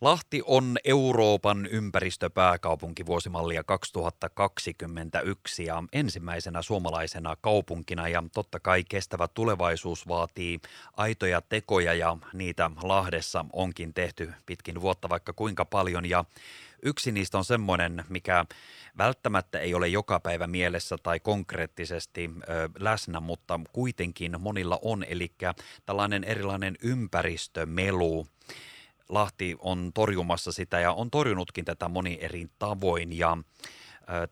Lahti on Euroopan ympäristöpääkaupunki vuosimallia 2021 ja ensimmäisenä suomalaisena kaupunkina. Ja totta kai kestävä tulevaisuus vaatii aitoja tekoja ja niitä Lahdessa onkin tehty pitkin vuotta vaikka kuinka paljon. Ja Yksi niistä on semmoinen, mikä välttämättä ei ole joka päivä mielessä tai konkreettisesti ö, läsnä, mutta kuitenkin monilla on, eli tällainen erilainen ympäristömelu. Lahti on torjumassa sitä ja on torjunutkin tätä moni eri tavoin ja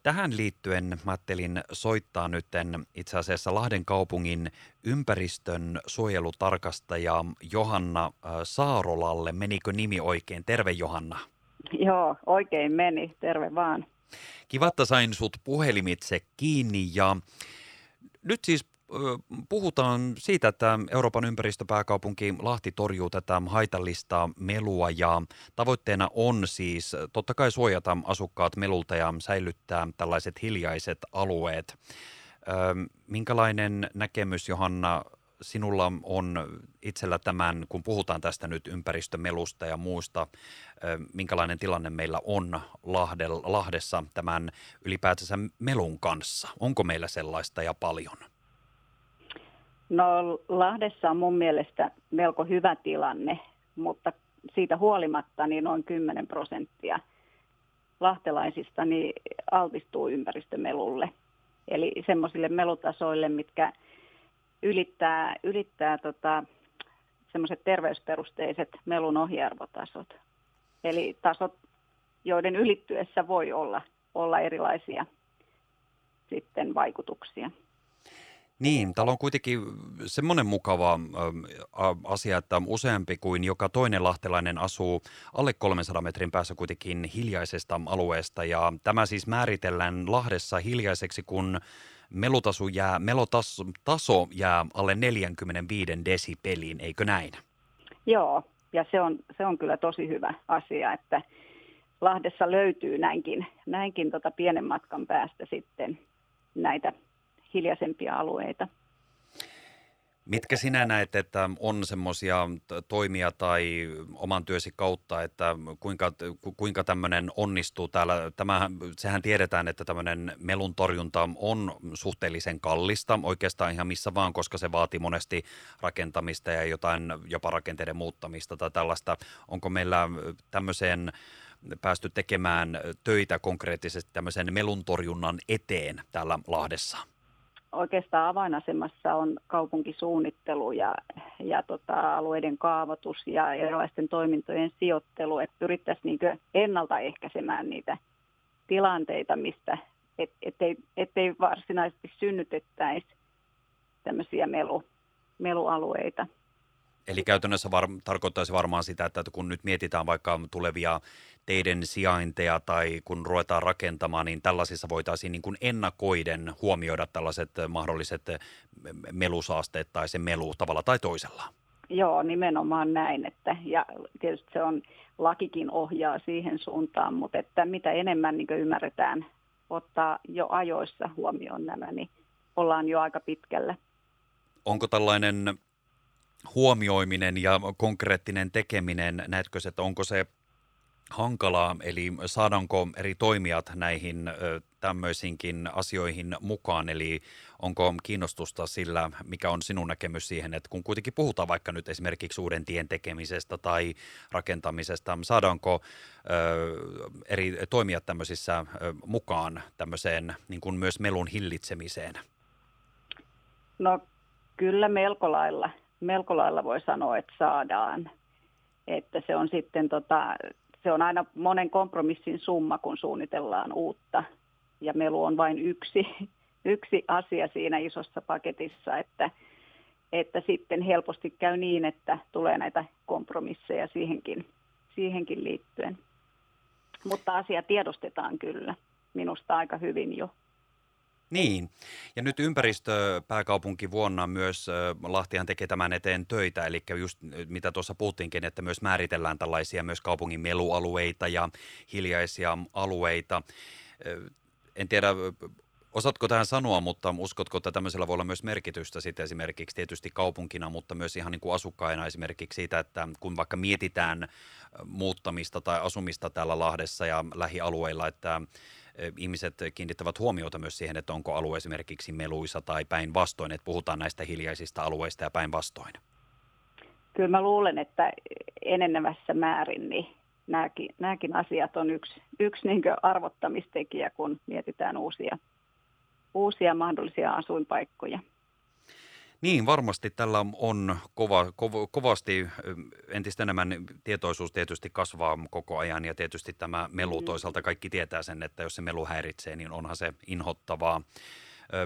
Tähän liittyen mä ajattelin soittaa nyt itse asiassa Lahden kaupungin ympäristön suojelutarkastaja Johanna Saarolalle. Menikö nimi oikein? Terve Johanna. Joo, oikein meni. Terve vaan. Kiva, että sain sut puhelimitse kiinni ja nyt siis puhutaan siitä, että Euroopan ympäristöpääkaupunki Lahti torjuu tätä haitallista melua ja tavoitteena on siis totta kai suojata asukkaat melulta ja säilyttää tällaiset hiljaiset alueet. Minkälainen näkemys, Johanna, sinulla on itsellä tämän, kun puhutaan tästä nyt ympäristömelusta ja muusta, minkälainen tilanne meillä on Lahdessa tämän ylipäätänsä melun kanssa? Onko meillä sellaista ja paljon? No Lahdessa on mun mielestä melko hyvä tilanne, mutta siitä huolimatta niin noin 10 prosenttia lahtelaisista niin altistuu ympäristömelulle. Eli semmoisille melutasoille, mitkä ylittää, ylittää tota, semmoiset terveysperusteiset melun ohjearvotasot. Eli tasot, joiden ylittyessä voi olla, olla erilaisia sitten vaikutuksia. Niin, täällä on kuitenkin semmoinen mukava asia, että useampi kuin joka toinen lahtelainen asuu alle 300 metrin päässä kuitenkin hiljaisesta alueesta. Ja tämä siis määritellään Lahdessa hiljaiseksi, kun melutaso jää, melotaso jää alle 45 desibeliin, eikö näin? Joo, ja se on, se on kyllä tosi hyvä asia, että Lahdessa löytyy näinkin, näinkin tota pienen matkan päästä sitten näitä hiljaisempia alueita. Mitkä sinä näet, että on semmoisia toimia tai oman työsi kautta, että kuinka, kuinka tämmöinen onnistuu täällä? Tämähän, sehän tiedetään, että tämmöinen melun torjunta on suhteellisen kallista oikeastaan ihan missä vaan, koska se vaatii monesti rakentamista ja jotain jopa rakenteiden muuttamista tai tällaista. Onko meillä tämmöiseen päästy tekemään töitä konkreettisesti tämmöisen melun torjunnan eteen täällä Lahdessa? Oikeastaan avainasemassa on kaupunkisuunnittelu ja, ja tota, alueiden kaavoitus ja erilaisten toimintojen sijoittelu, että pyrittäisiin niin ennaltaehkäisemään niitä tilanteita, mistä et, ettei, ettei varsinaisesti synnytettäisi tämmöisiä melu, melualueita. Eli käytännössä var, tarkoittaisi varmaan sitä, että kun nyt mietitään vaikka tulevia teiden sijainteja tai kun ruvetaan rakentamaan, niin tällaisissa voitaisiin niin kuin ennakoiden huomioida tällaiset mahdolliset melusaasteet tai se melu tavalla tai toisella. Joo, nimenomaan näin. Että, ja tietysti se on, lakikin ohjaa siihen suuntaan, mutta että mitä enemmän niin ymmärretään ottaa jo ajoissa huomioon nämä, niin ollaan jo aika pitkällä. Onko tällainen huomioiminen ja konkreettinen tekeminen, näetkö että onko se hankalaa, eli saadaanko eri toimijat näihin tämmöisiinkin asioihin mukaan, eli onko kiinnostusta sillä, mikä on sinun näkemys siihen, että kun kuitenkin puhutaan vaikka nyt esimerkiksi uuden tien tekemisestä tai rakentamisesta, saadaanko ö, eri toimijat tämmöisissä ö, mukaan tämmöiseen niin kuin myös melun hillitsemiseen? No kyllä melko lailla, melko lailla voi sanoa, että saadaan. Että se on sitten tota, se on aina monen kompromissin summa, kun suunnitellaan uutta. Ja melu on vain yksi, yksi asia siinä isossa paketissa, että, että sitten helposti käy niin, että tulee näitä kompromisseja siihenkin, siihenkin liittyen. Mutta asia tiedostetaan kyllä minusta aika hyvin jo. Niin, ja nyt ympäristöpääkaupunki vuonna myös Lahtihan tekee tämän eteen töitä, eli just mitä tuossa puhuttiinkin, että myös määritellään tällaisia myös kaupungin melualueita ja hiljaisia alueita. En tiedä, Osaatko tähän sanoa, mutta uskotko, että tämmöisellä voi olla myös merkitystä sitten esimerkiksi tietysti kaupunkina, mutta myös ihan niin kuin asukkaina esimerkiksi siitä, että kun vaikka mietitään muuttamista tai asumista täällä Lahdessa ja lähialueilla, että ihmiset kiinnittävät huomiota myös siihen, että onko alue esimerkiksi meluisa tai päinvastoin, että puhutaan näistä hiljaisista alueista ja päinvastoin. Kyllä mä luulen, että enenevässä määrin niin nämäkin, nämäkin asiat on yksi, yksi niin arvottamistekijä, kun mietitään uusia, uusia mahdollisia asuinpaikkoja. Niin, varmasti tällä on kova, kova, kovasti entistä enemmän tietoisuus tietysti kasvaa koko ajan ja tietysti tämä melu mm. toisaalta kaikki tietää sen, että jos se melu häiritsee, niin onhan se inhottavaa.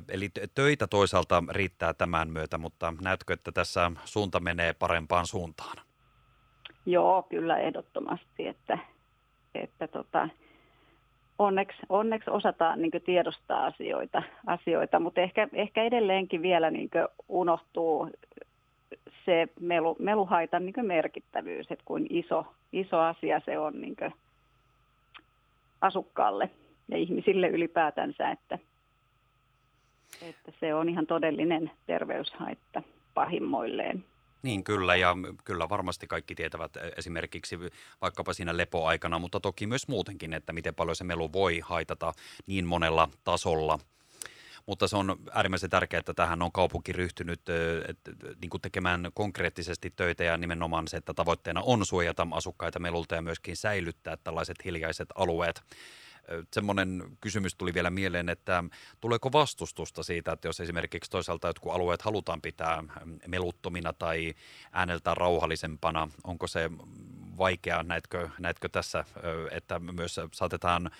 Eli töitä toisaalta riittää tämän myötä, mutta näetkö, että tässä suunta menee parempaan suuntaan? Joo, kyllä ehdottomasti, että, että tota, onneksi, onneksi osataan niin tiedostaa asioita, asioita, mutta ehkä, ehkä edelleenkin vielä niin unohtuu se melu, meluhaitan niin merkittävyys, että kuin iso, iso asia se on niin asukkaalle ja ihmisille ylipäätänsä, että, että se on ihan todellinen terveyshaitta pahimmoilleen. Niin kyllä ja kyllä varmasti kaikki tietävät e, esimerkiksi vaikkapa siinä lepoaikana, mutta toki myös muutenkin, että miten paljon se melu voi haitata niin monella tasolla. Mutta se on äärimmäisen tärkeää, että tähän on kaupunki ryhtynyt että, niin kuin tekemään konkreettisesti töitä ja nimenomaan se, että tavoitteena on suojata asukkaita melulta ja myöskin säilyttää tällaiset hiljaiset alueet semmoinen kysymys tuli vielä mieleen, että tuleeko vastustusta siitä, että jos esimerkiksi toisaalta jotkut alueet halutaan pitää meluttomina tai ääneltään rauhallisempana, onko se vaikea, näetkö, näetkö tässä, että myös saatetaan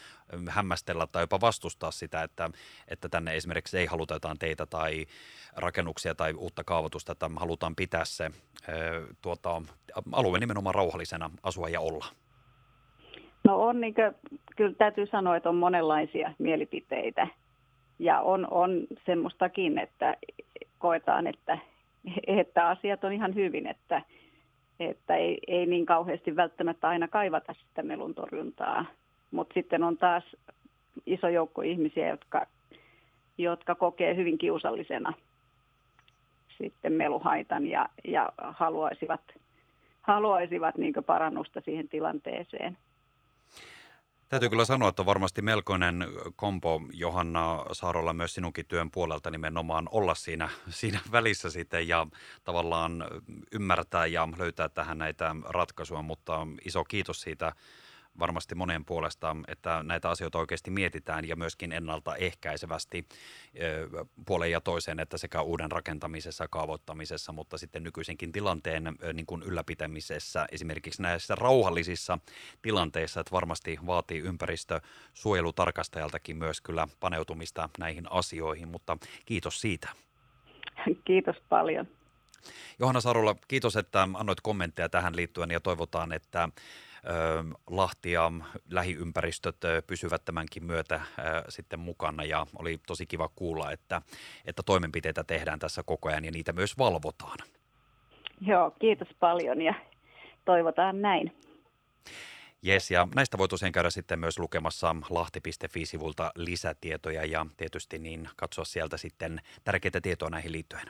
hämmästellä tai jopa vastustaa sitä, että, että tänne esimerkiksi ei haluta jotain teitä tai rakennuksia tai uutta kaavoitusta, että halutaan pitää se tuota, alue nimenomaan rauhallisena asua ja olla? No on, niin kuin, kyllä täytyy sanoa, että on monenlaisia mielipiteitä. Ja on, on semmoistakin, että koetaan, että, että asiat on ihan hyvin, että, että ei, ei niin kauheasti välttämättä aina kaivata sitä melun torjuntaa. Mutta sitten on taas iso joukko ihmisiä, jotka, jotka kokee hyvin kiusallisena sitten meluhaitan ja, ja haluaisivat, haluaisivat niin parannusta siihen tilanteeseen. Täytyy kyllä sanoa, että on varmasti melkoinen kompo Johanna Saarolla myös sinunkin työn puolelta nimenomaan olla siinä, siinä välissä sitten ja tavallaan ymmärtää ja löytää tähän näitä ratkaisuja, mutta iso kiitos siitä varmasti monen puolesta, että näitä asioita oikeasti mietitään ja myöskin ennaltaehkäisevästi puoleen ja toiseen, että sekä uuden rakentamisessa, kaavoittamisessa, mutta sitten nykyisenkin tilanteen niin kuin ylläpitämisessä, esimerkiksi näissä rauhallisissa tilanteissa, että varmasti vaatii ympäristösuojelutarkastajaltakin myös kyllä paneutumista näihin asioihin, mutta kiitos siitä. Kiitos paljon. Johanna Sarulla, kiitos, että annoit kommentteja tähän liittyen ja toivotaan, että Lahti ja lähiympäristöt pysyvät tämänkin myötä sitten mukana ja oli tosi kiva kuulla, että, että toimenpiteitä tehdään tässä koko ajan ja niitä myös valvotaan. Joo, kiitos paljon ja toivotaan näin. Jes, ja näistä voi tosiaan käydä sitten myös lukemassa lahti.fi-sivulta lisätietoja ja tietysti niin katsoa sieltä sitten tärkeitä tietoa näihin liittyen.